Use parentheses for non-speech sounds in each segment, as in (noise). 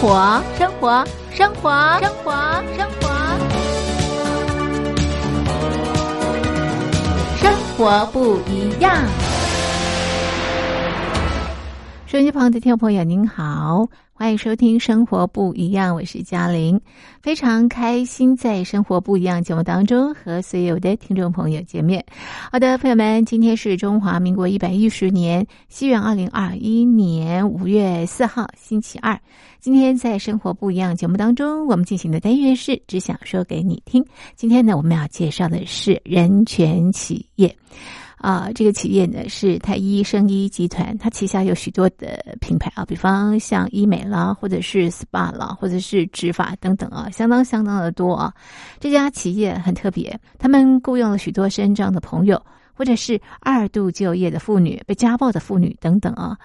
活，生活，生活，生活，生活，生活不一样。收音机旁的听众朋友，您好，欢迎收听《生活不一样》，我是嘉玲，非常开心在《生活不一样》节目当中和所有的听众朋友见面。好的，朋友们，今天是中华民国一百一十年，西元二零二一年五月四号，星期二。今天在《生活不一样》节目当中，我们进行的单元是只想说给你听。今天呢，我们要介绍的是人权企业。啊，这个企业呢是太医生医集团，它旗下有许多的品牌啊，比方像医美啦，或者是 SPA 啦，或者是植发等等啊，相当相当的多啊。这家企业很特别，他们雇佣了许多身障的朋友，或者是二度就业的妇女、被家暴的妇女等等啊。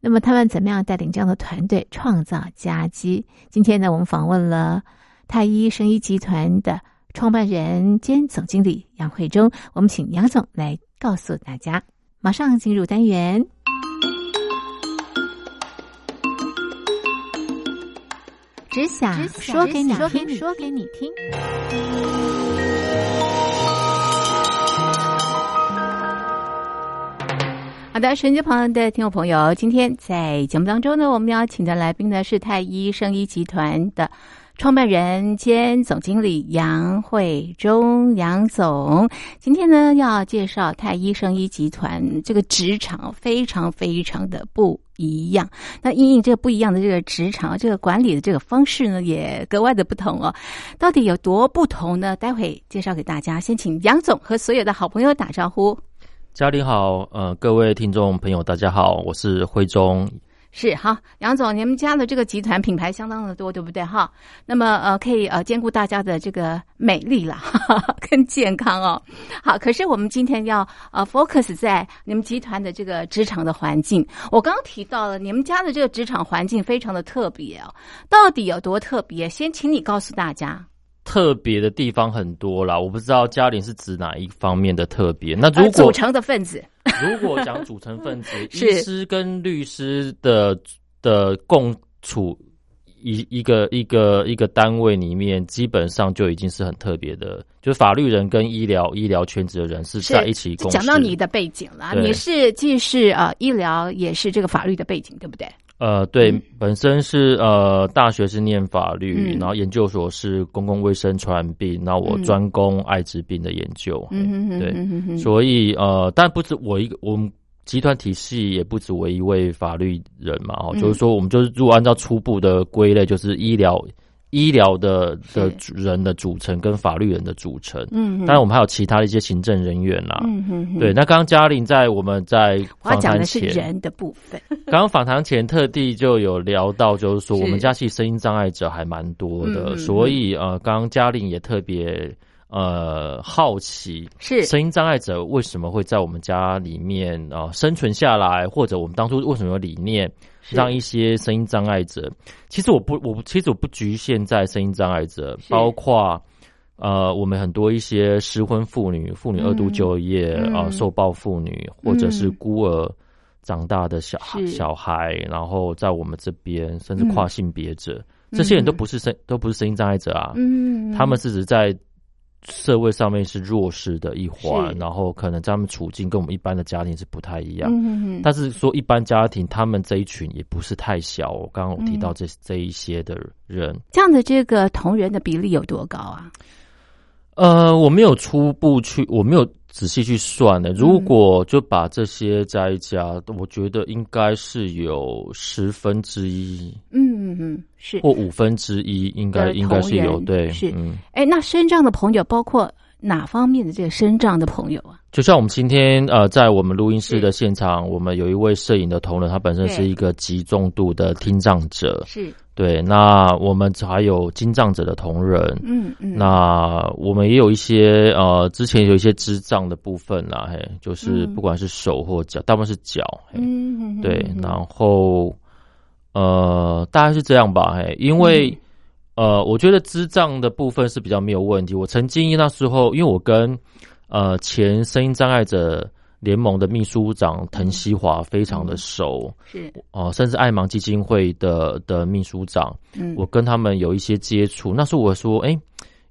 那么他们怎么样带领这样的团队创造佳绩？今天呢，我们访问了太医生医集团的创办人兼总经理杨慧忠，我们请杨总来。告诉大家，马上进入单元。只想说给你听，说给你听。好的，手机旁的听众朋友，今天在节目当中呢，我们邀请的来宾呢是太医生医集团的。创办人兼总经理杨慧忠杨总，今天呢要介绍太医生医集团这个职场非常非常的不一样。那因应这个不一样的这个职场，这个管理的这个方式呢，也格外的不同哦。到底有多不同呢？待会介绍给大家。先请杨总和所有的好朋友打招呼。家里好，呃，各位听众朋友大家好，我是慧忠。是哈，杨总，你们家的这个集团品牌相当的多，对不对？哈，那么呃，可以呃兼顾大家的这个美丽啦哈哈，(laughs) 跟健康哦。好，可是我们今天要呃 focus 在你们集团的这个职场的环境。我刚刚提到了你们家的这个职场环境非常的特别哦，到底有多特别？先请你告诉大家。特别的地方很多啦，我不知道嘉玲是指哪一方面的特别。那如果组成的分子，(laughs) 如果讲组成分子，(laughs) 医师跟律师的的共处一一个一个一个单位里面，基本上就已经是很特别的。就是法律人跟医疗医疗圈子的人是在一起共。讲到你的背景了，你是既是啊医疗，也是这个法律的背景，对不对？呃，对，本身是呃，大学是念法律，然后研究所是公共卫生传染病，那我专攻艾滋病的研究，嗯对，所以呃，但不止我一个，我们集团体系也不止我一位法律人嘛，哦，就是说我们就是如果按照初步的归类，就是医疗。医疗的的人的组成跟法律人的组成，嗯，当然我们还有其他的一些行政人员啦，嗯哼，对。那刚刚嘉玲在我们在访谈前人的部分，(laughs) 刚刚访谈前特地就有聊到，就是说我们家其实声音障碍者还蛮多的，所以呃，刚刚嘉玲也特别呃好奇，是。声音障碍者为什么会在我们家里面啊生存下来，或者我们当初为什么有理念？让一些声音障碍者，其实我不，我其实我不局限在声音障碍者，包括呃，我们很多一些失婚妇女、妇女二度就业啊、受暴妇女，或者是孤儿长大的小孩、小孩，然后在我们这边，甚至跨性别者，这些人都不是声，都不是声音障碍者啊，嗯，他们是指在。社会上面是弱势的一环，然后可能他们处境跟我们一般的家庭是不太一样。嗯但是说一般家庭，他们这一群也不是太小。我刚刚我提到这这一些的人，这样的这个同人的比例有多高啊？呃，我没有初步去，我没有仔细去算的。如果就把这些在一加，我觉得应该是有十分之一。嗯嗯，是或五分之一，应该应该是有对。是嗯，哎，那身障的朋友包括哪方面的这个身障的朋友啊？就像我们今天呃，在我们录音室的现场，我们有一位摄影的同仁，他本身是一个极重度的听障者。是。对，那我们还有金障者的同仁，嗯嗯，那我们也有一些呃，之前有一些智障的部分啦，嘿，就是不管是手或脚，大部分是脚，嗯，对，然后呃，大概是这样吧，嘿，因为呃，我觉得智障的部分是比较没有问题。我曾经那时候，因为我跟呃前声音障碍者联盟的秘书长滕西华非常的熟，是哦、甚至爱盲基金会的的秘书长，嗯我跟他们有一些接触。那时候我说，哎、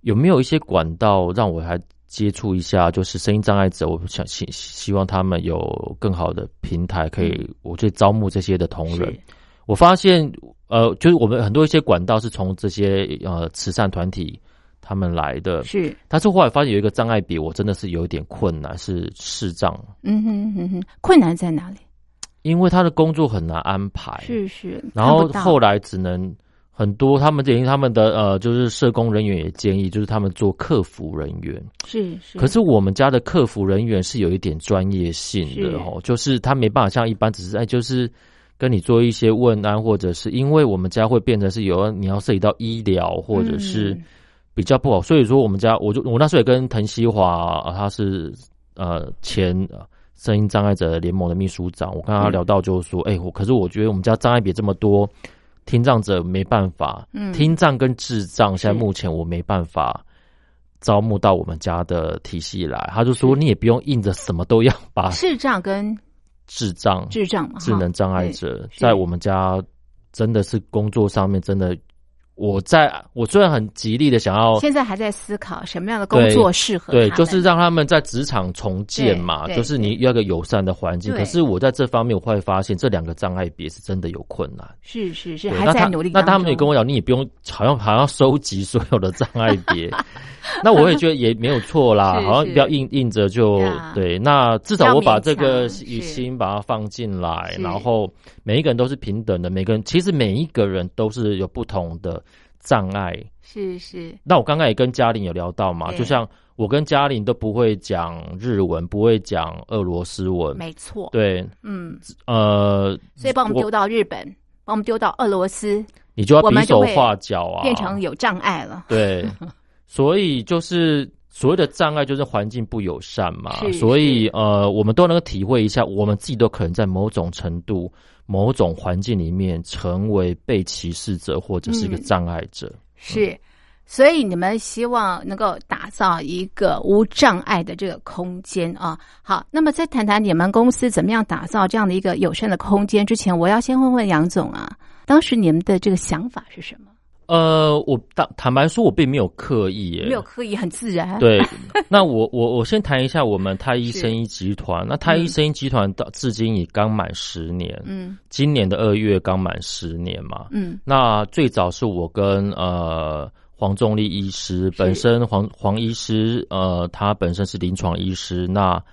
有没有一些管道让我还接触一下？就是声音障碍者，我想希希望他们有更好的平台，可以我去招募这些的同仁。是我发现，呃，就是我们很多一些管道是从这些呃慈善团体他们来的，是，但是后来发现有一个障碍比，我真的是有一点困难，是视障，嗯哼哼哼，困难在哪里？因为他的工作很难安排，是是，然后后来只能很多他们等于他们的呃，就是社工人员也建议，就是他们做客服人员。是是，可是我们家的客服人员是有一点专业性的哦，就是他没办法像一般只是哎，就是跟你做一些问安，或者是因为我们家会变成是有你要涉及到医疗或者是嗯。比较不好，所以说我们家我就我那时候也跟滕西华，呃他是呃前呃声音障碍者联盟的秘书长，我跟他嗯。聊到就是说，哎、我可是我觉得我们家障碍别这么多，听障者没办法，嗯。听障跟智障现在目前我没办法。招募到我们家的体系来，他就说你也不用硬着什么都要把视障跟智障、智障嘛，智能障碍者在我们家真的是工作上面真的，我在我虽然很极力的想要现在还在思考什么样的工作适合对，就是让他们在职场重建嘛，就是你要个友善的环境。可是我在这方面，我会发现这两个障碍别是真的有困难。是是是还在努力那。他们也跟我讲，你也不用好像好像收集所有的障碍别。(laughs) (laughs) 那我也觉得也没有错啦，(laughs) 是好像是。不要硬硬着就呀对。那至少我把这个语心把它放进来，然后每一个人都是平等的，每个人其实每一个人都是有不同的障碍。是是。那我刚刚也跟嘉玲有聊到嘛，就像我跟嘉玲都不会讲日文，不会讲俄罗斯文，没错，对，嗯，呃，所以把我们丢到日本，把我们丢到俄罗斯，你就要比手画脚啊，变成有障碍了。对，(laughs) 所以就是所谓的障碍，就是环境不友善嘛。所以呃，我们都能够体会一下，我们自己都可能在某种程度、某种环境里面成为被歧视者或者是一个嗯障碍者。是，所以你们希望能够打造一个无障碍的这个空间啊。好，那么再谈谈你们公司怎么样打造这样的一个友善的空间之前，我要先问问杨总啊，当时你们的这个想法是什么？呃，我坦坦白说，我并没有刻意耶，没有刻意，很自然。，对，(laughs) 那我我我先谈一下我们太一是生医集团。那太一生医集团到至今已刚满十年，嗯今年的二月刚满十年嘛。嗯那最早是我跟呃黄仲立医师，本身黄黄医师呃他本身是临床医师，那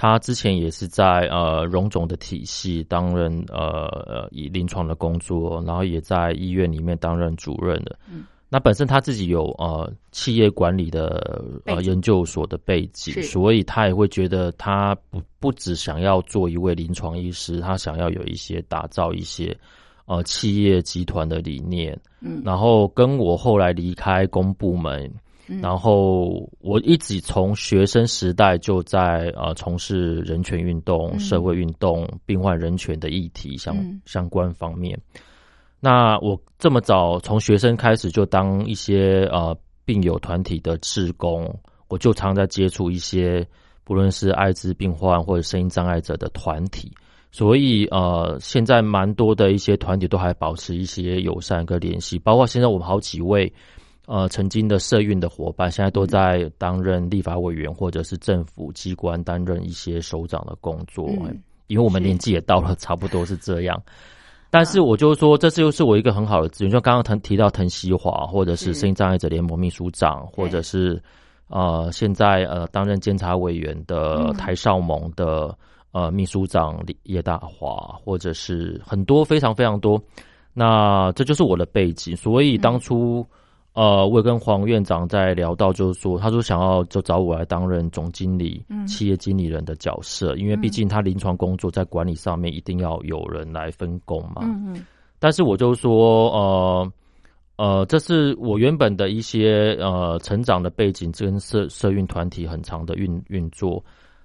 他之前也是在呃荣总的体系担任呃呃以临床的工作，然后也在医院里面担任主任的。嗯那本身他自己有呃企业管理的呃研究所的背景是，所以他也会觉得他不不只想要做一位临床医师，他想要有一些打造一些呃企业集团的理念。嗯然后跟我后来离开公部门，嗯然后我一直从学生时代就在呃从事人权运动、嗯社会运动、病患人权的议题相、嗯相关方面。那我这么早从学生开始就当一些呃病友团体的志工，我就常在接触一些不论是艾滋病患或者声音障碍者的团体。所以呃，现在蛮多的一些团体都还保持一些友善跟联系，包括现在我们好几位呃曾经的社运的伙伴，现在都在担任立法委员或者是政府机关担任一些首长的工作，嗯因为我们年纪也到了，差不多是这样。但是我就说，这就是我一个很好的资源，就刚刚谈提到滕西华，或者是是声音障碍者联盟秘书长，或者是呃现在呃担任监察委员的嗯台少盟的呃秘书长李叶大华，或者是很多非常非常多。那这就是我的背景，所以当初、呃，我也跟黄院长在聊到，就是说，他说想要就找我来担任总经理、嗯企业经理人的角色，因为毕竟他临床工作在管理上面一定要有人来分工嘛。嗯嗯但是我就说，呃呃，这是我原本的一些呃成长的背景，跟社社运团体很长的运运作。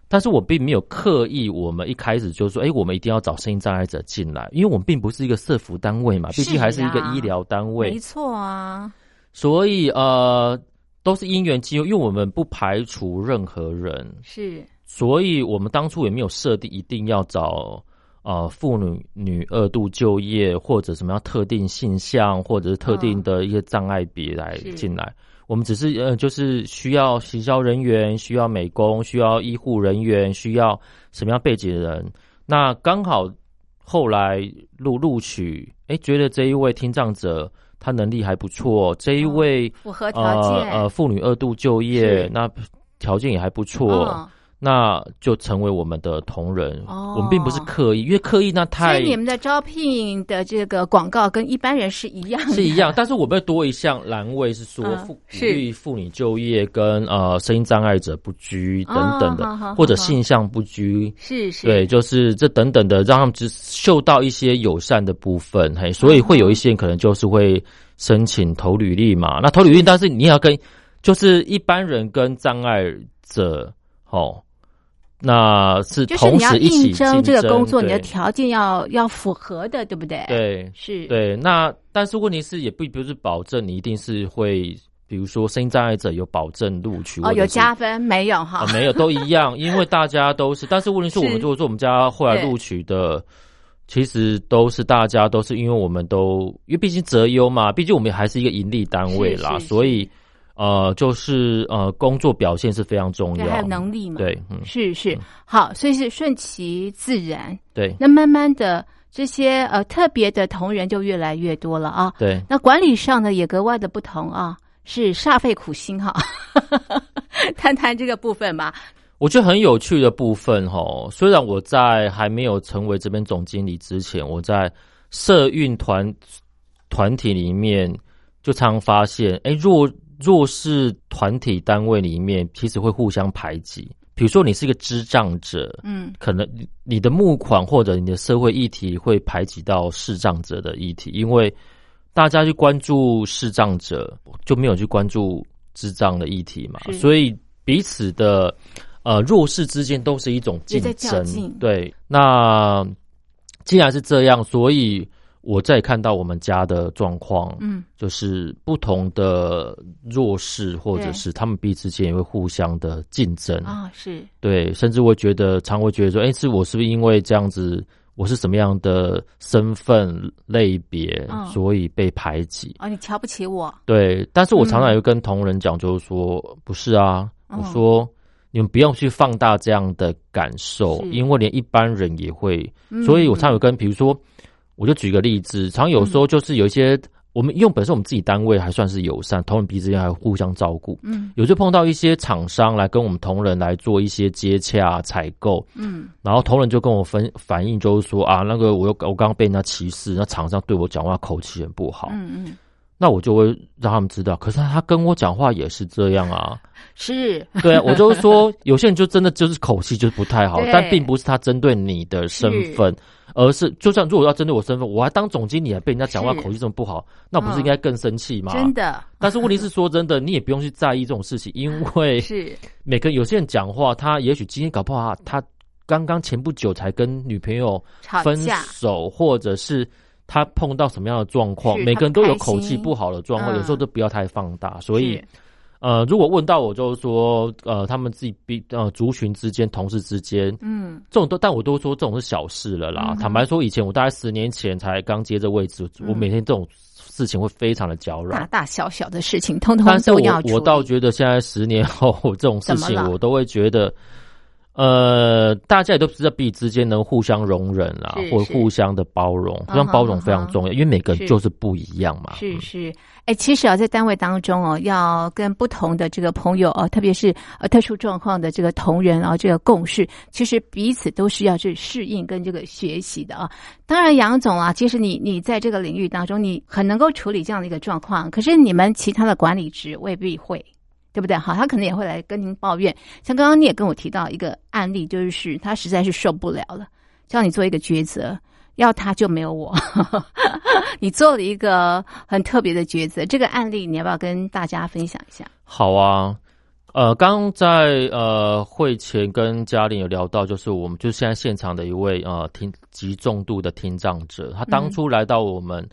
但是我并没有刻意，我们一开始就说，哎、我们一定要找声音障碍者进来，因为我们并不是一个社服单位嘛，毕竟还是一个医疗单位没，错啊，所以呃，都是因缘机会，因为我们不排除任何人，是，所以我们当初也没有设定一定要找呃妇女女二度就业或者什么样特定性向或者是特定的一些障碍别来进来。我们只是呃，就是需要行销人员，需要美工，需要医护人员，需要什么样背景的人。那刚好后来录录取，哎，觉得这一位听障者他能力还不错，这一位符合条件，呃，妇女二度就业，那条件也还不错。那就成为我们的同仁，哦我们并不是刻意，因为刻意那太。所以你们的招聘的这个广告跟一般人是一样，是一样。但是我们要多一项栏位是说，鼓励妇女就业跟呃声音障碍者不拘等等的，或者性向不拘，是是，对，就是这等等的，让他们只嗅到一些友善的部分，嘿，所以会有一些人可能就是会申请投履历嘛。那投履历，但是你要跟就是一般人跟障碍者，哦。那是同时一起竞争这个工作，你的条件要要符合的，对不对？对，是。对，那但是问题是，也不不是保证你一定是会，比如说声音障碍者有保证录取哦，有加分没有哈？没有，(laughs) 都一样，因为大家都是。但是问题是我们如果说我们家后来录取的，其实都是大家都是因为我们都因为毕竟择优嘛，毕竟我们还是一个盈利单位啦，所以。呃，就是呃，工作表现是非常重要，还有能力嘛？对，是是好，所以是顺其自然。对，那慢慢的这些呃特别的同仁就越来越多了啊。对，那管理上呢也格外的不同啊，是煞费苦心哈。(laughs) 谈谈这个部分吧。我觉得很有趣的部分哈，虽然我在还没有成为这边总经理之前，我在社运团团体里面就常发现，哎，若弱势团体单位里面，其实会互相排挤。比如说，你是一个智障者，嗯，可能你的募款或者你的社会议题会排挤到视障者的议题，因为大家去关注视障者，就没有去关注智障的议题嘛。所以彼此的呃弱势之间都是一种竞争。对，那既然是这样，所以。我再看到我们家的状况，嗯，就是不同的弱势，或者是他们彼此间也会互相的竞争。啊，是。对，甚至会觉得常会觉得说，哎，是我是不是因为这样子，我是什么样的身份类别，所以被排挤。啊？你瞧不起我？对，但是我常常也会跟同仁讲，就是说，不是啊，我说你们不用去放大这样的感受，因为连一般人也会，所以我常有跟，比如说。我就举个例子，常有时候就是有一些我们用本身我们自己单位还算是友善，同仁彼此间还互相照顾。嗯，有时候碰到一些厂商来跟我们同仁来做一些接洽采购，嗯，然后同仁就跟我分反映，就是说啊，那个我又我刚刚被人家歧视，那厂商对我讲话口气很不好。嗯嗯，那我就会让他们知道，可是他跟我讲话也是这样啊。(laughs) 是，对啊，我就说有些人就真的就是口气就是不太好，(laughs) 但并不是他针对你的身份。而是，就算如果要针对我身份，我还当总经理，还被人家讲话口气这么不好，那不是应该更生气吗？真的。但是问题是，说真的，你也不用去在意这种事情，因为 (laughs) 是每个有些人讲话，他也许今天搞不好他刚刚前不久才跟女朋友分手，或者是他碰到什么样的状况，每个人都有口气不好的状况，有时候都不要太放大，所以。呃，如果问到我，就是说，呃，他们自己比呃族群之间、同事之间，嗯，这种都，但我都说这种是小事了啦。坦白说，以前我大概十年前才刚接这位置，我每天这种事情会非常的焦扰，大大小小的事情，通通都要我倒觉得现在十年后这种事情，我都会觉得。呃，大家也都知道彼此之间能互相容忍啊，或互相的包容，互相包容非常重要，因为每个人就是不一样嘛。是是，哎，其实啊，在单位当中哦，要跟不同的这个朋友哦，特别是呃特殊状况的这个同仁啊，这个共事，其实彼此都是要去适应跟这个学习的啊。当然，杨总啊，其实你你在这个领域当中，你很能够处理这样的一个状况，可是你们其他的管理职未必会。对不对？好，他可能也会来跟您抱怨。像刚刚你也跟我提到一个案例，就是他实在是受不了了，叫你做一个抉择，要他就没有我。(laughs) 你做了一个很特别的抉择，这个案例你要不要跟大家分享一下？好啊，呃，刚在呃会前跟嘉玲有聊到，就是我们就现在现场的一位呃听极重度的听障者，他当初来到我们。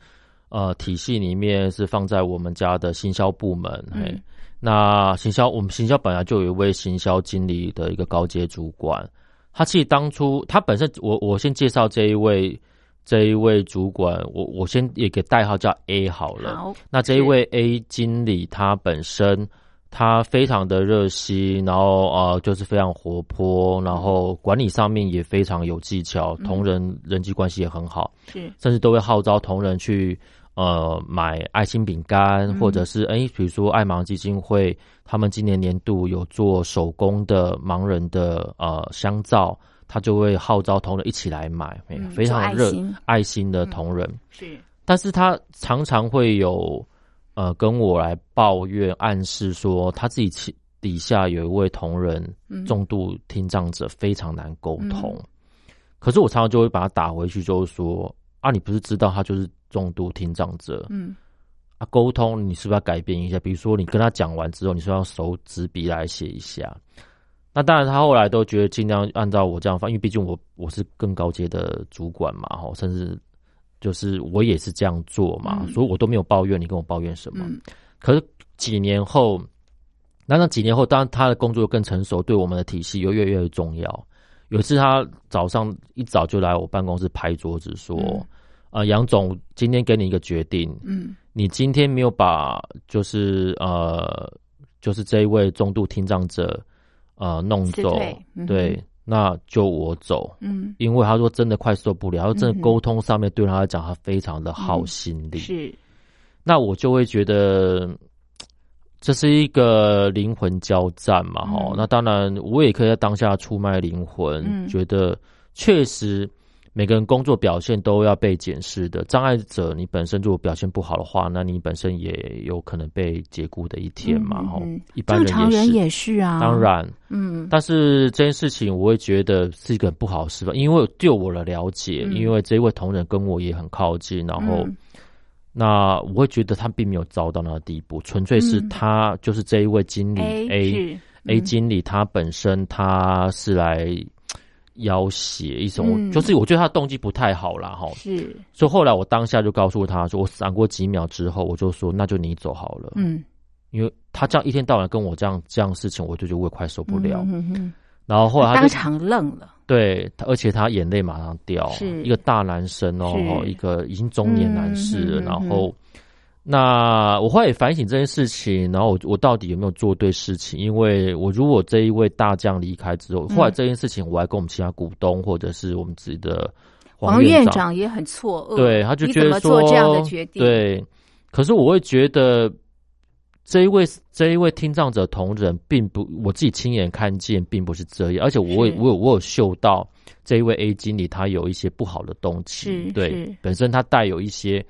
呃体系里面是放在我们家的行销部门。嘿，那行销我们行销本来就有一位行销经理的一个高阶主管，他其实当初他本身，我我先介绍这一位这一位主管，我我先也给代号叫 A 好了。好，那这一位 A 经理他本身。他非常的热心，然后呃，就是非常活泼，然后管理上面也非常有技巧，同仁人际关系也很好，是，甚至都会号召同仁去呃买爱心饼干，或者是哎，比如说爱盲基金会，他们今年年度有做手工的盲人的呃香皂，他就会号召同仁一起来买，非常热爱心。的同仁。是，但是他常常会有。呃，跟我来抱怨，暗示说他自己其底下有一位同仁，重度听障者非常难沟通。可是我常常就会把他打回去，就是说啊，你不是知道他就是重度听障者？嗯，啊，沟通你是不是要改变一下？比如说你跟他讲完之后，你说要手纸笔来写一下。那当然，他后来都觉得尽量按照我这样放，因为毕竟我我是更高阶的主管嘛，哈，甚至。就是我也是这样做嘛，所以我都没有抱怨。你跟我抱怨什么？可是几年后，那那几年后，当然他的工作更成熟，对我们的体系又越越重要。有一次，他早上一早就来我办公室拍桌子说：“啊，杨总，今天给你一个决定，嗯，你今天没有把就是呃，就是这一位中度听障者呃弄走，对。”那就我走，嗯，因为他说真的快受不了，他说真的沟通上面对他来讲，他非常的耗心力。是，那我就会觉得这是一个灵魂交战嘛，哈。那当然，我也可以在当下出卖灵魂，觉得确实。每个人工作表现都要被检视的。障碍者，你本身如果表现不好的话，那你本身也有可能被解雇的一天嘛。嗯，一般人也是啊。当然，嗯。但是这件事情，我会觉得是一个不好的事吧，因为就我的了解，因为这一位同仁跟我也很靠近，然后，那我会觉得他并没有遭到那个地步，纯粹是他就是这一位经理 A A 经理，他本身他是来。要挟一种，就是我觉得他的动机不太好啦。哈。是，所以后来我当下就告诉他说，我闪过几秒之后，我就说那就你走好了。嗯，因为他这样一天到晚跟我这样这样事情，我就觉得我也快受不了。嗯嗯，然后后来他当场愣了，对，而且他眼泪马上掉，是一个大男生哦，一个已经中年男士，然后。那我后来反省这件事情，然后我我到底有没有做对事情？因为我如果这一位大将离开之后，后来这件事情我还跟我们其他股东或者是我们自己的黄院长也很错愕，对，他就觉得说这样的决定，对。可是我会觉得这一位这一位听障者同仁，并不我自己亲眼看见，并不是这样，而且我我有我有嗅到这一位 A 经理他有一些不好的动机，对，本身他带有一些。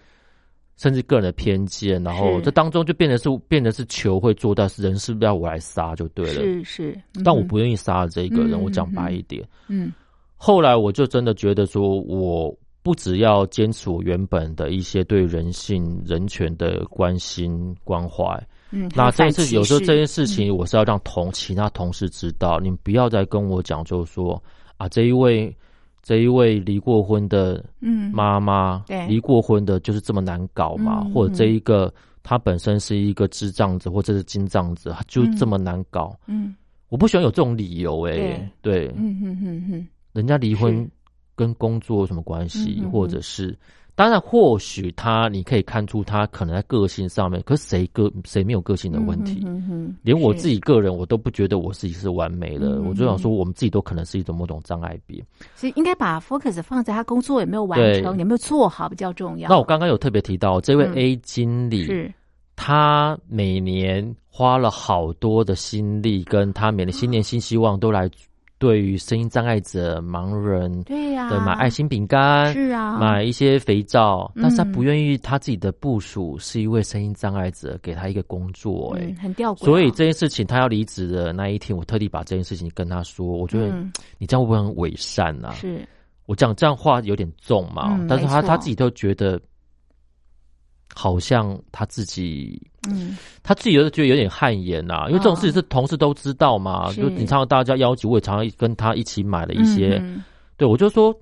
甚至个人的偏见，然后这当中就变得是变得是球会做到是人是不是要我来杀就对了，是是，但我不愿意杀这个人，我讲白一点，嗯，后来我就真的觉得说，我不只要坚持我原本的一些对人性人权的关心关怀，嗯，那这次有时候这件事情我是要让同其他同事知道，你们不要再跟我讲，就是说啊这一位。这一位离过婚的妈妈，离过婚的就是这么难搞嘛？或者这一个他本身是一个智障子，或者是金障子，就这么难搞？嗯，我不喜欢有这种理由，哎，对，嗯哼哼哼，人家离婚跟工作有什么关系？或者是？当然，或许他你可以看出他可能在个性上面，可是谁个谁没有个性的问题？连我自己个人，我都不觉得我自己是完美的。我就想说，我们自己都可能是一种某种障碍别。所以应该把 focus 放在他工作有没有完成，有没有做好比较重要。那我刚刚有特别提到，这位 A 经理，是他每年花了好多的心力，跟他每年新年新希望都来。对于声音障碍者、盲人，对呀，买爱心饼干，是啊，买一些肥皂，但是他不愿意他自己的部署是一位声音障碍者，给他一个工作，哎，很吊诡。所以这件事情他要离职的那一天，我特地把这件事情跟他说，我觉得你这样会不会很伪善啊？是我讲这样话有点重嘛，但是他他自己都觉得。好像他自己，嗯，他自己有觉得有点汗颜呐，因为这种事情是同事都知道嘛，就你常常大家邀请，我也常常跟他一起买了一些，对我就说，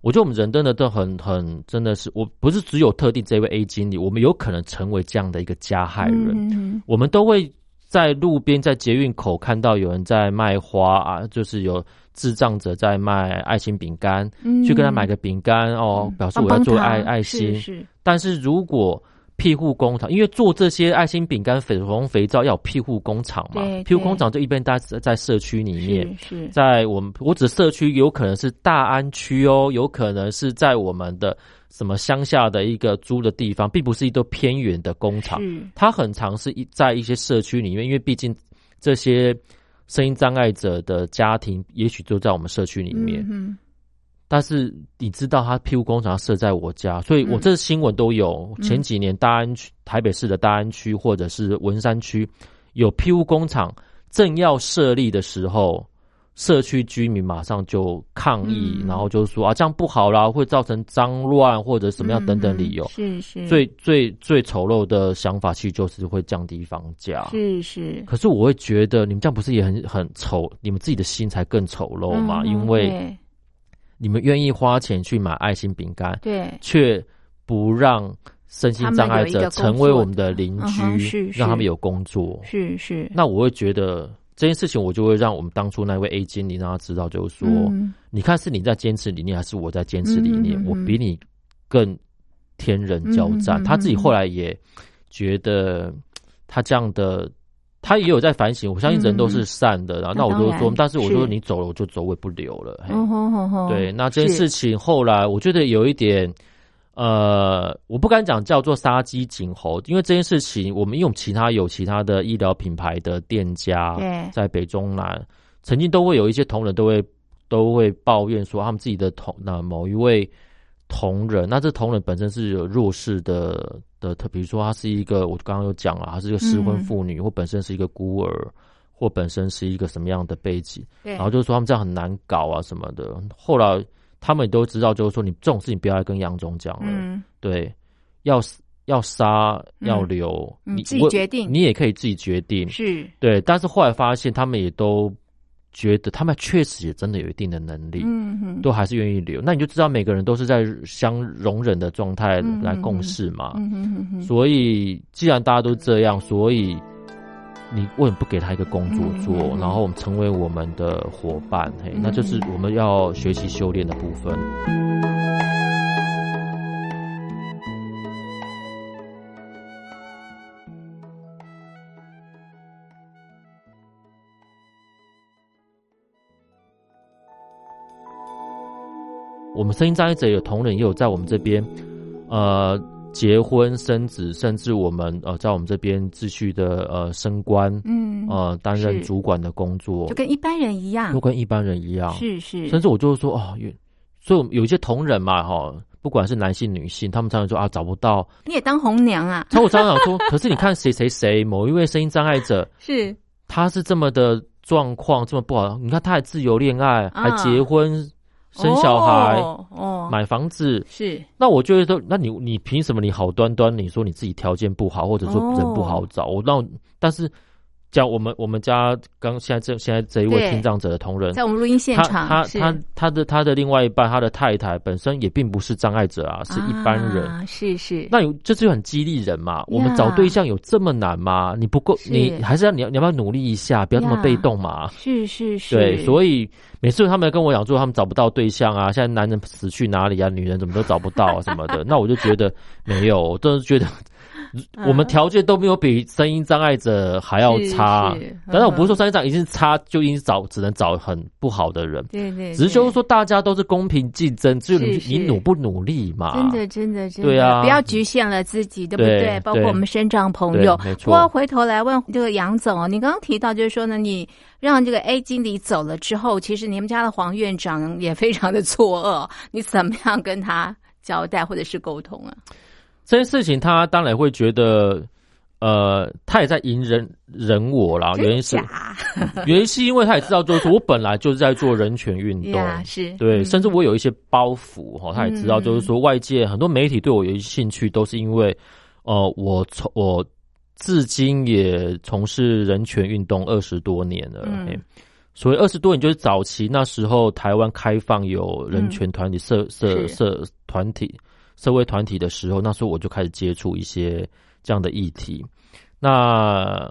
我觉得我们人真的都很很真的是，我不是只有特定这位 A 经理，我们有可能成为这样的一个加害人。我们都会在路边、在捷运口看到有人在卖花啊，就是有智障者在卖爱心饼干，去跟他买个饼干哦，表示我要做爱爱心。但是如果庇护工厂，因为做这些爱心饼干、粉红肥皂要庇护工厂嘛，庇护工厂就一般在在社区里面，是在我们我指社区有可能是大安区哦，有可能是在我们的什么乡下的一个租的地方，并不是一个偏远的工厂，它很常是一在一些社区里面，因为毕竟这些声音障碍者的家庭也许就在我们社区里面。但是你知道，他庇护工厂设在我家，所以我这新闻都有。前几年大安区、台北市的大安区或者是文山区有庇护工厂正要设立的时候，社区居民马上就抗议，然后就说啊，这样不好啦，会造成脏乱或者什么样等等理由。是是，最最最丑陋的想法其实就是会降低房价。是是，可是我会觉得你们这样不是也很很丑？你们自己的心才更丑陋嘛，因为。你们愿意花钱去买爱心饼干，对，却不让身心障碍者成为我们的邻居，让他们有工作，是是。那我会觉得这件事情，我就会让我们当初那位 A 经理让他知道，就是说，你看是你在坚持理念，还是我在坚持理念？我比你更天人交战。他自己后来也觉得，他这样的。他也有在反省，我相信人都是善的，然后那我就说，但是我说你走了，我就走，我也不留了。对，那这件事情后来我觉得有一点，呃，我不敢讲叫做杀鸡儆猴，因为这件事情我们用其他有其他的医疗品牌的店家，在北中南曾经都会有一些同仁都会都会抱怨说，他们自己的同那某一位同仁，那这同仁本身是有弱势的。的特，比如说他是一个，我刚刚有讲了，他是一个失婚妇女，或本身是一个孤儿，或本身是一个什么样的背景，然后就是说他们这样很难搞啊什么的。后来他们也都知道，就是说你这种事情不要来跟杨总讲了，对，要要杀要留，你自己决定，你也可以自己决定，是对。但是后来发现他们也都。觉得他们确实也真的有一定的能力，嗯哼，都还是愿意留。那你就知道每个人都是在相容忍的状态来共事嘛。所以既然大家都这样，所以你为什么不给他一个工作做，然后我们成为我们的伙伴？嘿，那就是我们要学习修炼的部分。我们声音障碍者有同仁也有在我们这边，呃，结婚生子，甚至我们呃在我们这边继续的呃升官，嗯，呃担任主管的工作，就跟一般人一样，就跟一般人一样，是是。甚至我就是说哦，所以有一些同仁嘛，哈，不管是男性女性，他们常常说啊找不到，你也当红娘啊？他我常常说，(laughs) 可是你看谁谁谁某一位声音障碍者，是他是这么的状况这么不好，你看他还自由恋爱，还结婚。生小孩，哦，买房子是，那我就会说，那你你凭什么你好端端？你说你自己条件不好，或者说人不好找，我让但是。讲我们我们家刚现在这现在这一位听障者的同仁，在我们录音现场，他他他的他的另外一半，他的太太本身也并不是障碍者啊，是一般人，是是。那有这就很激励人嘛？我们找对象有这么难吗？你不够，你还是要你要你要不要努力一下？不要那么被动嘛？是是是。对，所以每次他们跟我讲说他们找不到对象啊，现在男人死去哪里啊？女人怎么都找不到啊什么的？(laughs) 那我就觉得没有，都是觉得。我们条件都没有比声音障碍者还要差，但是我不是说声音障已经差就已经找只能找很不好的人，对对，只是就是说大家都是公平竞争，只有你你努不努力嘛？真的真的真的，对啊，不要局限了自己，对不对？包括我们身障朋友。不过回头来问这个杨总哦，你刚刚提到就是说呢，你让这个 A 经理走了之后，其实你们家的黄院长也非常的错愕，你怎么样跟他交代或者是沟通啊？这件事情，他当然会觉得，呃，他也在隐忍忍我啦。原因是，(laughs) 原因是因为他也知道，就是我本来就是在做人权运动，是对，甚至我有一些包袱哈。他也知道，就是说外界很多媒体对我有兴趣，都是因为，呃，我从我至今也从事人权运动二十多年了。所以二十多年就是早期那时候台湾开放有人权团体、社社社团体、社会团体的时候，那时候我就开始接触一些这样的议题。那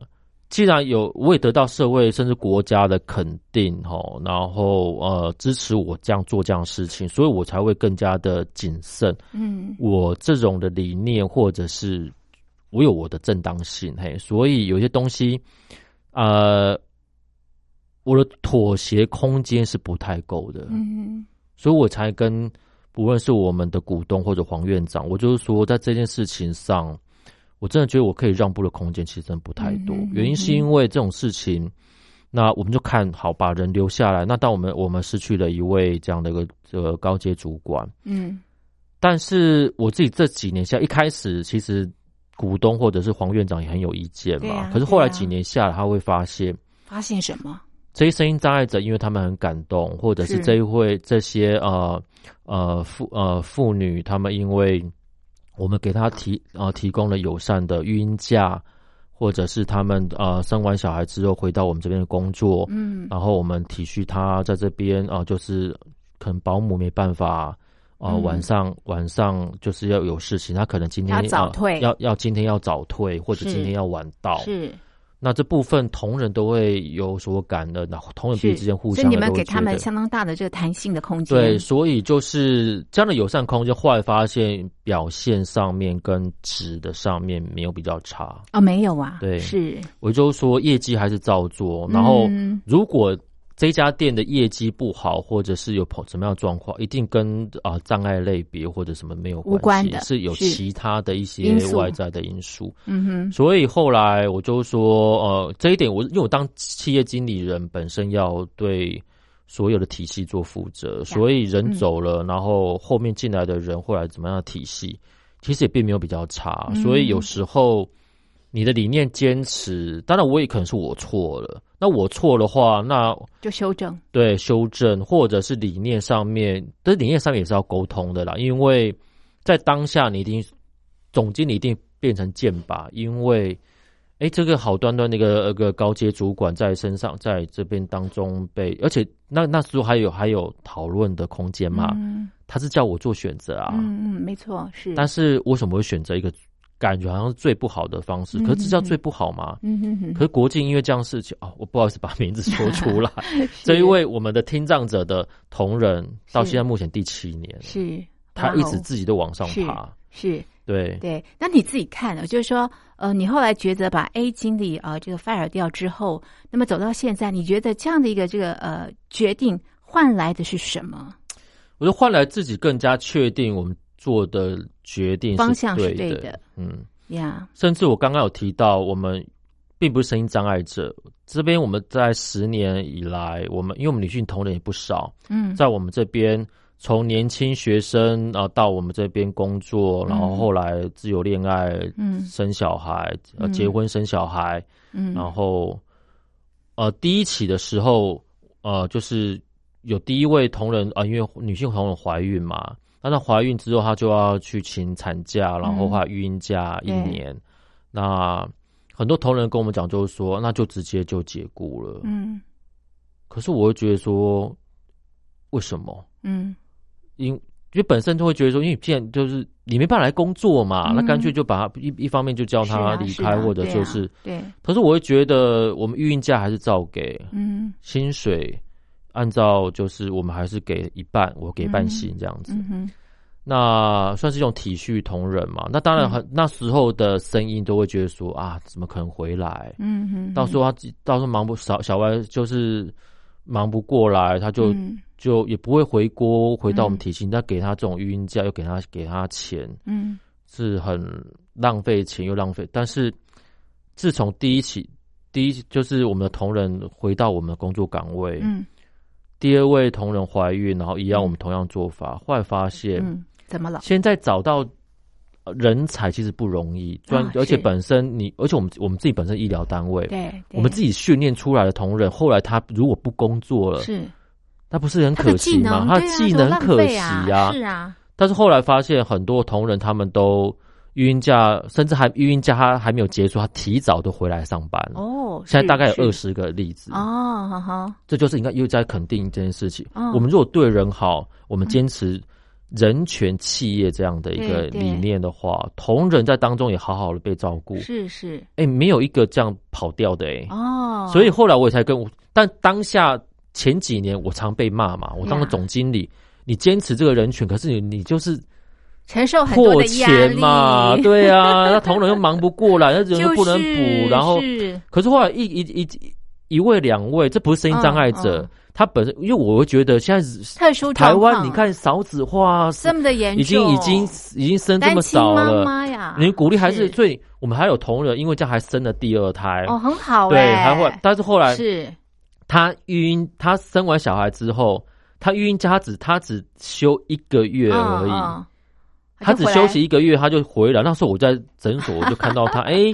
既然有我也得到社会甚至国家的肯定吼，然后呃支持我这样做这样事情，所以我才会更加的谨慎。嗯，我这种的理念或者是我有我的正当性，嘿，所以有些东西，呃，我的妥协空间是不太够的。嗯，所以我才跟不论是我们的股东或者黄院长，我就是说在这件事情上。我真的觉得我可以让步的空间其实真的不太多，原因是因为这种事情，那我们就看好把人留下来。那当我们我们失去了一位这样的一个呃高阶主管，嗯，但是我自己这几年下一开始其实股东或者是黄院长也很有意见嘛，可是后来几年下来他会发现发现什么？这些声音障碍者，因为他们很感动，或者是这一会这些呃呃妇呃妇女，他们因为。我们给他提呃提供了友善的育婴假，或者是他们呃生完小孩之后回到我们这边的工作，嗯，然后我们体恤他在这边啊，就是可能保姆没办法啊，晚上晚上就是要有事情，他可能今天要早退，要要今天要早退，或者今天要晚到，是。那这部分同仁都会有所感的，那同仁彼此之间互相，所以你们给他们相当大的这个弹性的空间。对，所以就是这样的友善空间，后来发现表现上面跟值的上面没有比较差啊，没有啊，对，是，我就说业绩还是照做，然后如果。这家店的业绩不好，或者是有跑什么样的状况，一定跟啊障碍类别或者什么没有关系，是有其他的一些外在的因素。嗯哼，所以后来我就说，呃，这一点我因为我当企业经理人本身要对所有的体系做负责，所以人走了，然后后面进来的人后来怎么样的体系，其实也并没有比较差。所以有时候你的理念坚持，当然我也可能是我错了。那我错的话，那就修正。对，修正或者是理念上面，这理念上面也是要沟通的啦。因为在当下，你一定总经理一定变成剑拔，因为哎，这个好端端那个那个高阶主管在身上，在这边当中被，而且那那时候还有还有讨论的空间嘛。嗯，他是叫我做选择啊。嗯嗯，没错，是。但是为什么会选择一个？感觉好像是最不好的方式，可是这叫最不好吗？嗯哼哼。可是国境因为这样事情啊，我不好意思把名字说出来。这一位我们的听障者的同仁，到现在目前第七年，是他一直自己都往上爬。是，对对。那你自己看了，就是说，呃，你后来抉择把 A 经理啊这个 fire 掉之后，那么走到现在，你觉得这样的一个这个呃决定换来的是什么？我觉得换来自己更加确定我们。做的决定方向是对的，嗯。呀，甚至我刚刚有提到，我们并不是声音障碍者。这边我们在十年以来，我们因为我们女性同仁也不少，嗯，在我们这边从年轻学生啊到我们这边工作，然后后来自由恋爱，嗯，生小孩，呃，结婚生小孩，嗯，然后呃，第一起的时候，呃，就是有第一位同仁啊，因为女性同仁怀孕嘛。那她怀孕之后，她就要去请产假，然后还育婴假一年。那很多同仁跟我们讲，就是说，那就直接就解雇了。嗯。可是我会觉得说，为什么？嗯。因因为本身就会觉得说，因为既然就是你没办法来工作嘛，那干脆就把他一一方面就叫他离开，或者就是对。可是我会觉得，我们育婴假还是照给。嗯。薪水。按照就是我们还是给一半，我给半薪这样子，那算是一种体恤同仁嘛。那当然很那时候的声音都会觉得说啊，怎么可能回来？嗯哼，到时候他到时候忙不少小歪就是忙不过来，他就就也不会回锅回到我们体系。那给他这种育婴假又给他给他钱，嗯，是很浪费钱又浪费。但是自从第一起第一就是我们的同仁回到我们的工作岗位，嗯。第二位同仁怀孕，然后一样，我们同样做法，后来发现，怎么了？现在找到人才其实不容易，专而且本身你，而且我们我们自己本身医疗单位，对，我们自己训练出来的同仁，后来他如果不工作了，是，那不是很可惜吗？他的技能可惜啊，是啊。但是后来发现很多同仁他们都。孕假，甚至还孕假他还没有结束，他提早都回来上班了。哦，现在大概有二十个例子，哦，哈哈，这就是应该又在肯定这件事情。嗯我们如果对人好，我们坚持人权企业这样的一个理念的话，同仁在当中也好好的被照顾。是是。哎，没有一个这样跑掉的哎、哦，所以后来我也才跟我，但当下前几年我常被骂嘛，我当了呀。总经理，你坚持这个人权，可是你你就是承受很多破的压嘛，对啊，(laughs) 那同仁又忙不过来，那人又不能就是补，然后是。可是后来一一一一位两位，这不是声音障碍者，嗯嗯。他本身因为我会觉得现在特殊台湾你看少子化这么的严重，已经已经已经生这么少了，妈呀，你鼓励还是是。所以我们还有同仁，因为这样还生了第二胎，哦，很好对，哎，还会，但是后来是。他孕，他生完小孩之后，他孕假只他只休一个月而已，他只休息一个月他就回来。那时候我在诊所我就看到他，(laughs) 哎、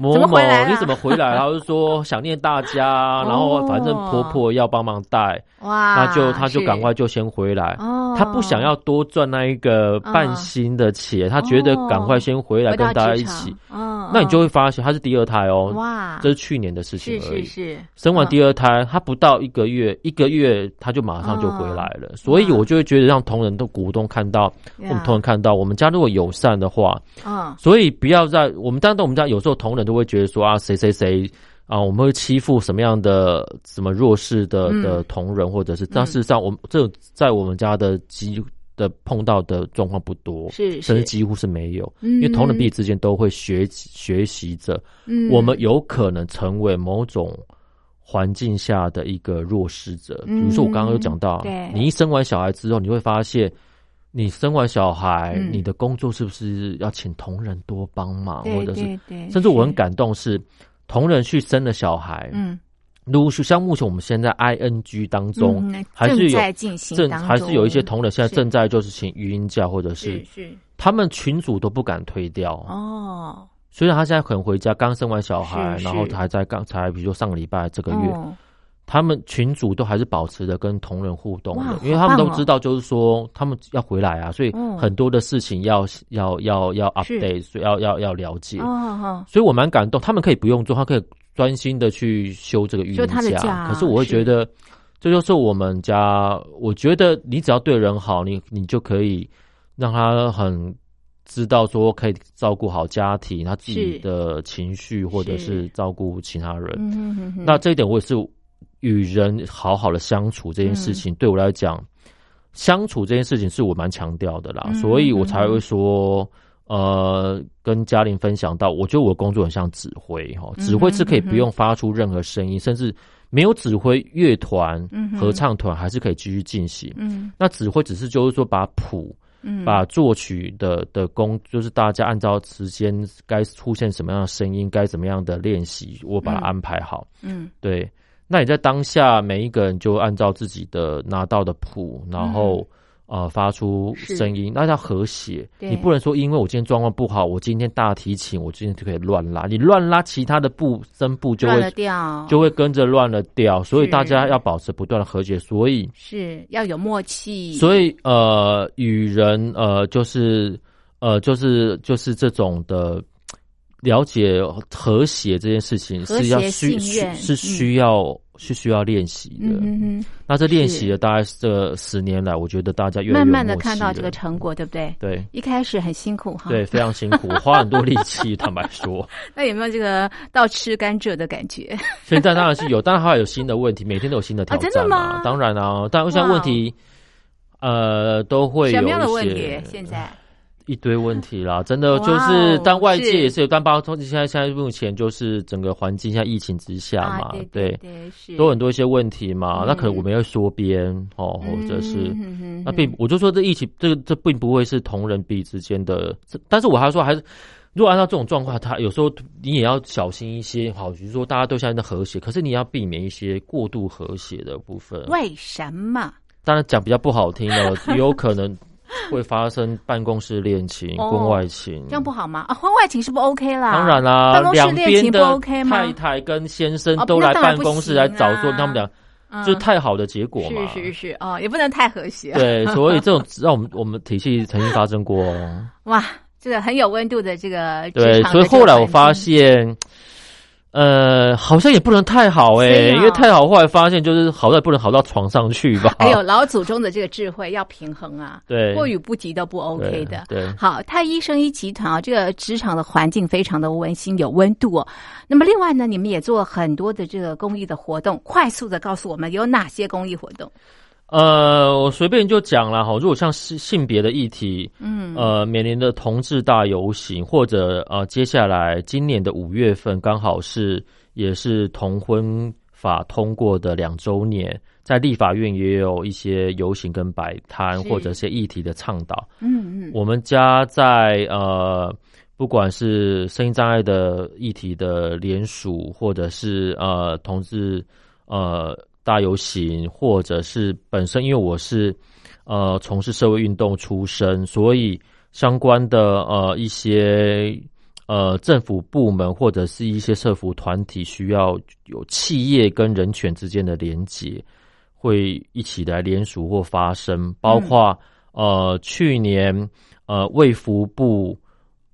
某某你怎么回来？他就说 (laughs) 想念大家，然后反正婆婆要帮忙带，哇，那就他就赶快就先回来。哦，他不想要多赚那一个半薪的钱，他觉得赶快先回来跟大家一起。，嗯，那你就嗯会发现他是第二胎哦，哇，这是去年的事情是而已。是是，生完嗯第二胎，他不到一个月，一个月他就马上就回来了，所以我就会觉得让同仁都股东看到，我们同仁看到，我们家如果友善的话，嗯所以不要在我们当然我们家有时候同仁都会觉得说啊，谁谁谁啊，我们会欺负什么样的什么弱势的嗯。的同仁，或者是，但事实上我们这在我们家的几的碰到的状况不多，是甚至，几乎是没有，因因为同仁彼此之间都会学学习着。我们有可能成为某种环境下的一个弱势者。比如说，我刚刚有讲到你一生完小孩之后，你会发现，你生完小孩，嗯。你的工作是不是要请同仁多帮忙，对或者是，甚至我很感动是。同仁去生了小孩，嗯。陆续像目前我们现在 ING 当中，嗯还是有正还是有一些同仁现在正在就是请语音假，或者是是是。他们群主都不敢推掉，哦，虽然他现在可能回家刚生完小孩，然后还在刚才，比如说上个礼拜这个月，哦他们群主都还是保持着跟同仁互动哇的，因为他们都知道，就是说他们要回来啊，所以哦很多的事情要要要要是。update，所以要要要了解，所以我蛮感动，他们可以不用做，他可以专心的去修这个育休婴他的假可是我会是觉得，这就是我们家，我觉得你只要对人好，你你就可以让他很。知道说可以照顾好家庭，他自己的情绪，或者是是。照顾其他人。那这一点我也是与人好好的相处这件事嗯情，对我来讲，相处这件事情是我蛮强调的啦，嗯所以我才会说，呃，跟嘉玲分享到，我觉得我的工作很像指挥哈，嗯指挥是可以不用发出任何声音，甚至没有指挥，乐团合唱团还是可以继续进行。嗯那指挥只是就是说把谱。嗯把作曲的的工，就是大家按照时间该出现什么样的声音，该怎么样的练习，我把它嗯安排好。嗯对，那你在当下每一个人就按照自己的拿到的谱，然后、呃发出声音，那叫和谐。你不能说因为我今天状况不好，我今天大提琴，我今天就可以乱拉，你乱拉其他的部声部就会掉，就会跟着乱了掉，所以大家要保持不断的和谐。所以是要有默契，所以呃，与人呃就是呃就是就是这种的。了解和谐这件事情是要谐需是需要、是需要练习的。嗯哼哼，那这练习了大概是这十年来，我觉得大家越来越慢慢的看到这个成果，对不对？对一开始很辛苦哈，对，，非常辛苦，(laughs) 花很多力气。坦白说，(laughs) 那有没有这个倒吃甘蔗的感觉？现在当然是有，当然还有新的问题，每天都有新的挑啊真战的吗当然啊，但我想问题，呃，都会有什么样的一问题些？现在一堆问题啦，真的就是但外界也是有，但包括现在现在目前就是整个环境下疫情之下嘛，啊，对都很多一些问题嘛。嗯那可能我们要缩编哦，或者是。那并我就说这疫情，这个这并不会是同人比之间的，这但是我还说还是，如果按照这种状况，他有时候你也要小心一些。好，比如说大家都现在在和谐，可是你要避免一些过度和谐的部分。为什么？当然讲比较不好听的，也 (laughs) 有可能 (laughs) 会发生办公室恋情、哦婚外情，这样不好吗？啊，婚外情是不 OK 啦？当然啦、办公室恋情不 OK 吗太太跟先生哦都来办公室来行找说啊他们俩，嗯就是太好的结果嘛。是是是哦，也不能太和谐。对，(laughs) 所以这种让我们我们体系曾经发生过哦。哇，这个很有温度的这个对，所以后来我发现。呃，好像也不能太好哎，因为太好，后来发现就是好在不能好到床上去吧。还有老祖宗的这个智慧要平衡啊，对，过与不及都不 OK 的。对，好，太医生医集团啊，这个职场的环境非常的温馨，有温度哦。那么另外呢，你们也做很多的这个公益的活动，快速的告诉我们有哪些公益活动。呃，我随便就讲了哈。如果像性性别的议题，嗯，呃，每年的同志大游行，或者呃，接下来今年的五月份刚好是也是同婚法通过的两周年，在立法院也有一些游行跟摆摊，或者是议题的倡导。嗯嗯，我们家在呃，不管是声音障碍的议题的联署，或者是呃，同志呃。大游行，或者是本身，因为我是呃从事社会运动出身，所以相关的呃一些呃政府部门或者是一些社服团体需要有企业跟人权之间的连结，会一起来联署或发声。包括呃去年呃卫福部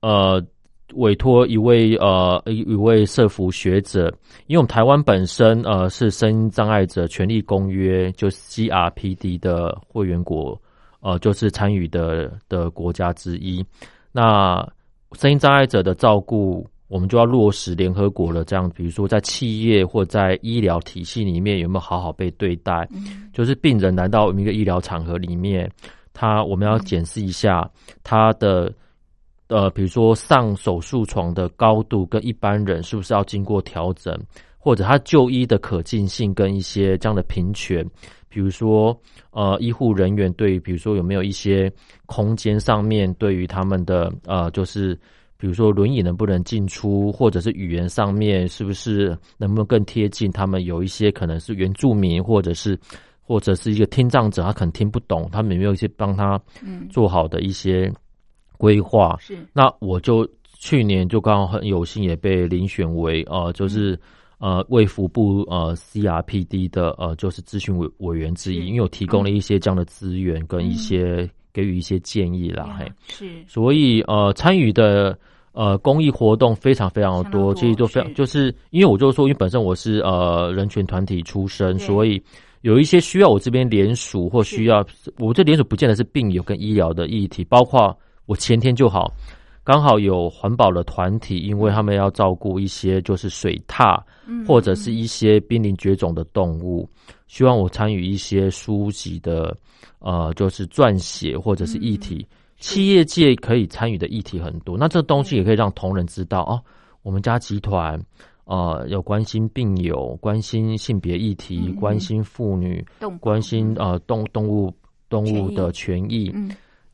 呃。委托一位呃一一位社服学者，因为我们台湾本身呃是声音障碍者权利公约，就 CRPD 的会员国，呃就是参与的的国家之一。那声音障碍者的照顾，我们就要落实联合国的这样，比如说在企业或在医疗体系里面有没有好好被对待？就是病人来到一个医疗场合里面，他我们要检视一下他的。呃，比如说上手术床的高度跟一般人是不是要经过调整，或者他就医的可进性跟一些这样的平权，比如说呃，医护人员对于比如说有没有一些空间上面对于他们的呃，就是比如说轮椅能不能进出，或者是语言上面是不是能不能更贴近他们有一些可能是原住民或者是或者是一个听障者，他可能听不懂，他们有没有一些帮他做好的一些。规划。是，那我就去年就刚好很有幸也被遴选为呃，就是呃卫福部呃 CRPD 的呃就是咨询委委员之一，因为我提供了一些这样的资源跟一些给予一些建议啦，嘿，是，所以呃参与的呃公益活动非常非常的多，其实都非常就是因为我就说，因为本身我是呃人权团体出身，所以有一些需要我这边联署或需要我这联署不见得是病友跟医疗的议题，包括。我前天就好，刚好有环保的团体，因为他们要照顾一些就是水獭，或者是一些濒临绝种的动物，希望我参与一些书籍的呃，就是撰写或者是议题。企业界可以参与的议题很多，那这东西也可以让同仁知道哦，我们家集团呃有关心病友，关心性别议题，关心妇女，关心呃动动物动物的权益。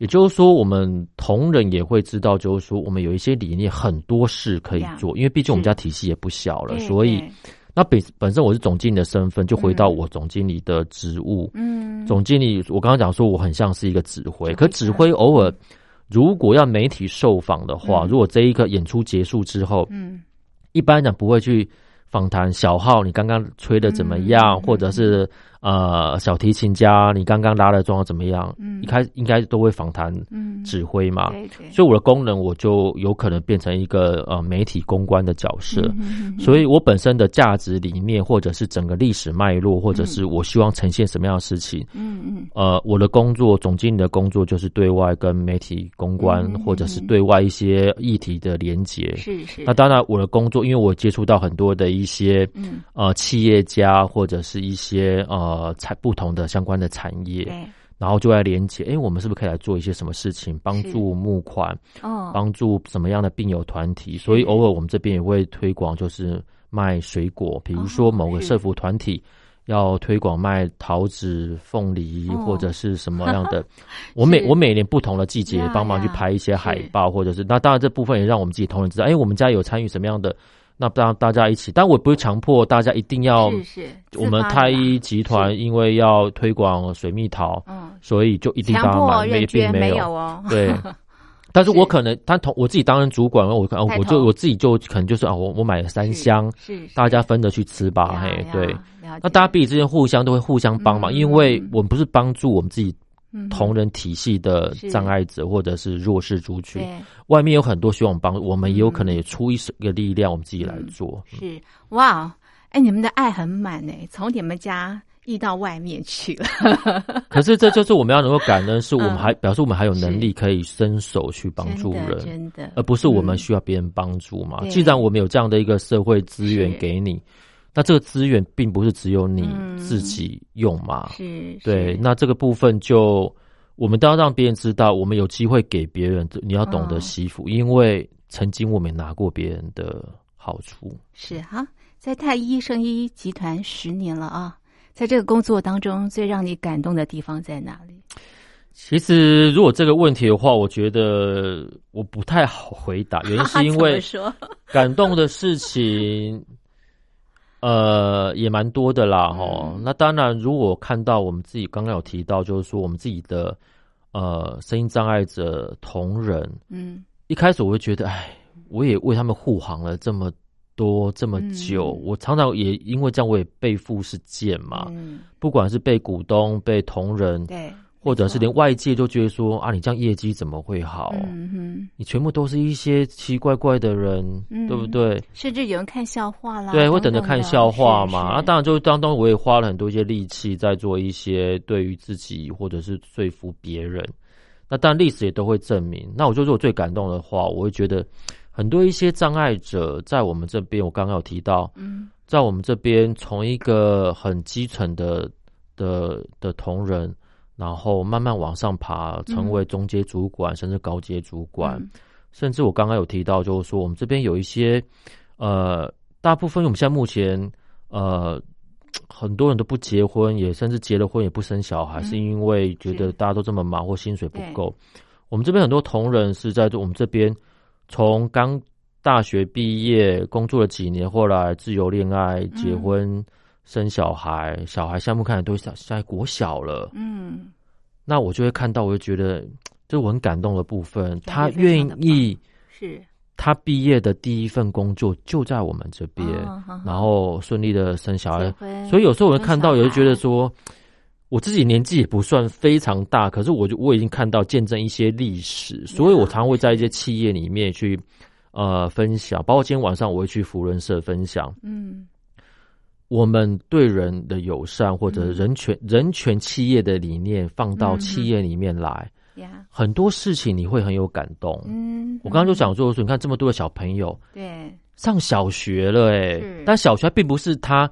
也就是说，我们同仁也会知道，就是说，我们有一些理念，很多事可以做，因为毕竟我们家体系也不小了，所以那本本身我是总经理的身份，就回到我总经理的职务。嗯，总经理，我刚刚讲说，我很像是一个指挥，可指挥偶尔如果要媒体受访的话，如果这一个演出结束之后，嗯，一般讲不会去访谈小号，你刚刚吹的怎么样，或者是。呃，小提琴家，你刚刚拉的状况怎么样？嗯，一开应该都会访谈指挥嘛，所以我的功能我就有可能变成一个呃媒体公关的角色，嗯所以我本身的价值理念或者是整个历史脉络，或者是我希望呈现什么样的事情，嗯嗯，呃，我的工作总经理的工作就是对外跟媒体公关，或者是对外一些议题的连接，是是。那当然，我的工作因为我接触到很多的一些呃企业家或者是一些呃。呃，产不同的相关的产业，然后就来连接，哎，我们是不是可以来做一些什么事情，帮助募款，哦，帮助什么样的病友团体？所以偶尔我们这边也会推广，就是卖水果，比如说某个社服团体要推广卖桃子、凤梨或者是什么样的。(laughs) 我每我每年不同的季节帮忙去拍一些海报，或者是那当然这部分也让我们自己同仁知道，哎，我们家有参与什么样的。那不让大家一起，但我不会强迫大家一定要。是是。我们太医集团因为要推广水蜜桃，嗯，所以就一定强迫认捐没有哦。对。(laughs) 但是我可能，他同我自己当任主管，我可能我就我自己就可能就是啊，我我买了三箱，是大家分着去吃吧，嘿，对。那大家彼此之间互相都会互相帮忙，因为我们不是帮助我们自己同人体系的障碍者或者是弱势族群，外面有很多需要我们帮，我们也有可能也出一个力量，我们自己来做。是。哇，哎，你们的爱很满哎，从你们家溢到外面去了。(laughs) 可是这就是我们要能够感恩，(laughs) 是我们还表示我们还有能力可以伸手去帮助人，真的，而不是我们需要别人帮助嘛。既然我们有这样的一个社会资源给你。那这个资源并不是只有你自己用嘛？是，对。那这个部分就我们都要让别人知道，我们有机会给别人，你要懂得惜福，因为曾经我们拿过别人的好处。是哈，在太医生医集团十年了啊，在这个工作当中，最让你感动的地方在哪里？其实，如果这个问题的话，我觉得我不太好回答，原因是因为 (laughs) (laughs) 感动的事情。呃，也蛮多的啦，哈。那当然，如果看到我们自己刚刚有提到，就是说我们自己的呃声音障碍者同仁，嗯，一开始我会觉得，哎，我也为他们护航了这么多这么久，我常常也因为这样，我也背负是剑嘛，嗯，不管是被股东、被同仁，对。或者是连外界都觉得说啊，你这样业绩怎么会好？嗯哼你全部都是一些奇奇怪怪的人，对不对？甚至有人看笑话啦，对，会等着看笑话嘛。那当然，就当中我也花了很多一些力气在做一些对于自己或者是说服别人。那当然，历史也都会证明。那我就说我最感动的话，我会觉得很多一些障碍者在我们这边，我刚刚有提到，在我们这边从一个很基层的的的同仁。然后慢慢往上爬，成为中阶主管，甚至高阶主管，甚至我刚刚有提到，就是说我们这边有一些，呃，大部分我们现在目前，呃，很多人都不结婚，也甚至结了婚也不生小孩，是因为觉得大家都这么忙或薪水不够。我们这边很多同仁是在我们这边，从刚大学毕业工作了几年，后来自由恋爱、结婚。生小孩，小孩项目看来都小，现在国小了。嗯，那我就会看到，我就觉得这是我很感动的部分。他愿意是，他毕业的第一份工作就在我们这边，然后顺利的生小孩。所以有时候我会看到，也会觉得说，我自己年纪也不算非常大，可是我就我已经看到见证一些历史，所以我常会在一些企业里面去呃分享，包括今天晚上我会去福伦社分享。嗯。我们对人的友善或者人权、人权企业的理念放到企业里面来，很多事情你会很有感动。嗯，我刚刚就讲说，说你看这么多的小朋友，对，上小学了，哎，但小学并不是他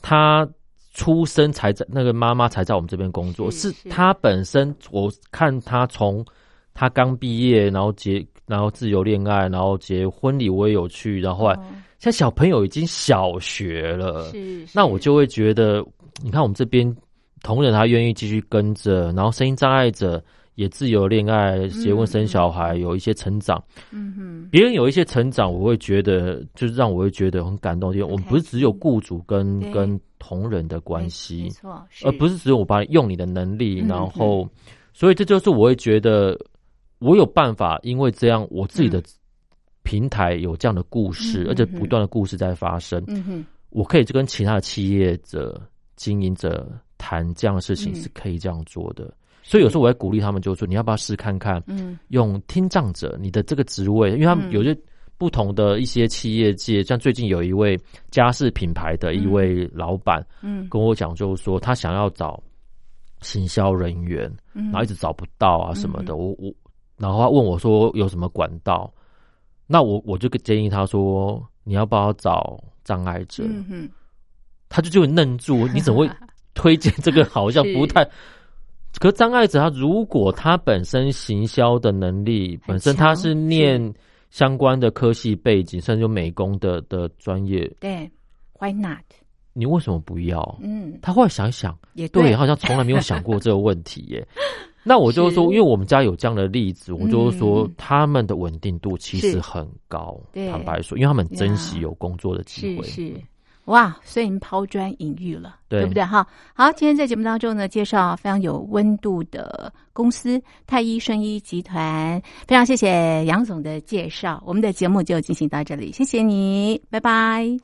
他出生才在那个妈妈才在我们这边工作，是他本身。我看他从他刚毕业，然后结，然后自由恋爱，然后结婚礼，我也有去，然后。像小朋友已经小学了，是，那我就会觉得，你看我们这边同仁他愿意继续跟着，然后声音障碍者也自由恋爱、结婚生小孩，有一些成长。嗯哼，别人有一些成长，我会觉得就是让我会觉得很感动。因为我们不是只有雇主跟跟同仁的关系，没错，而不是只有我把用你的能力，然后，所以这就是我会觉得我有办法，因为这样我自己的。平台有这样的故事，而且不断的故事在发生。嗯哼，我可以跟其他的企业者、经营者谈这样的事情，是可以这样做的。所以有时候我会鼓励他们，就说你要不要试看看？嗯，用听障者你的这个职位，因为他们有些不同的一些企业界，像最近有一位家饰品牌的一位老板，嗯，跟我讲，就是说他想要找行销人员，嗯然后一直找不到啊什么的。我我，然后他问我说有什么管道？那我我就建议他说，你要不要找障碍者？他就就会愣住，你怎么会 (laughs) 推荐这个？好像不太。可障碍者他如果他本身行销的能力，本身他是念相关的科系背景，甚至有美工的的专业，对，Why not？你为什么不要？嗯，他后来想想，也对，好像从来没有想过这个问题耶。(laughs) 那我就说，因为我们家有这样的例子，我就说他们的稳定度其实很高。坦白说，因为他们珍惜有工作的机会。是哇，所以你们抛砖引玉了，对不对？哈，好，今天在节目当中呢，介绍非常有温度的公司太医生医集团，非常谢谢杨总的介绍。我们的节目就进行到这里，谢谢你，拜拜。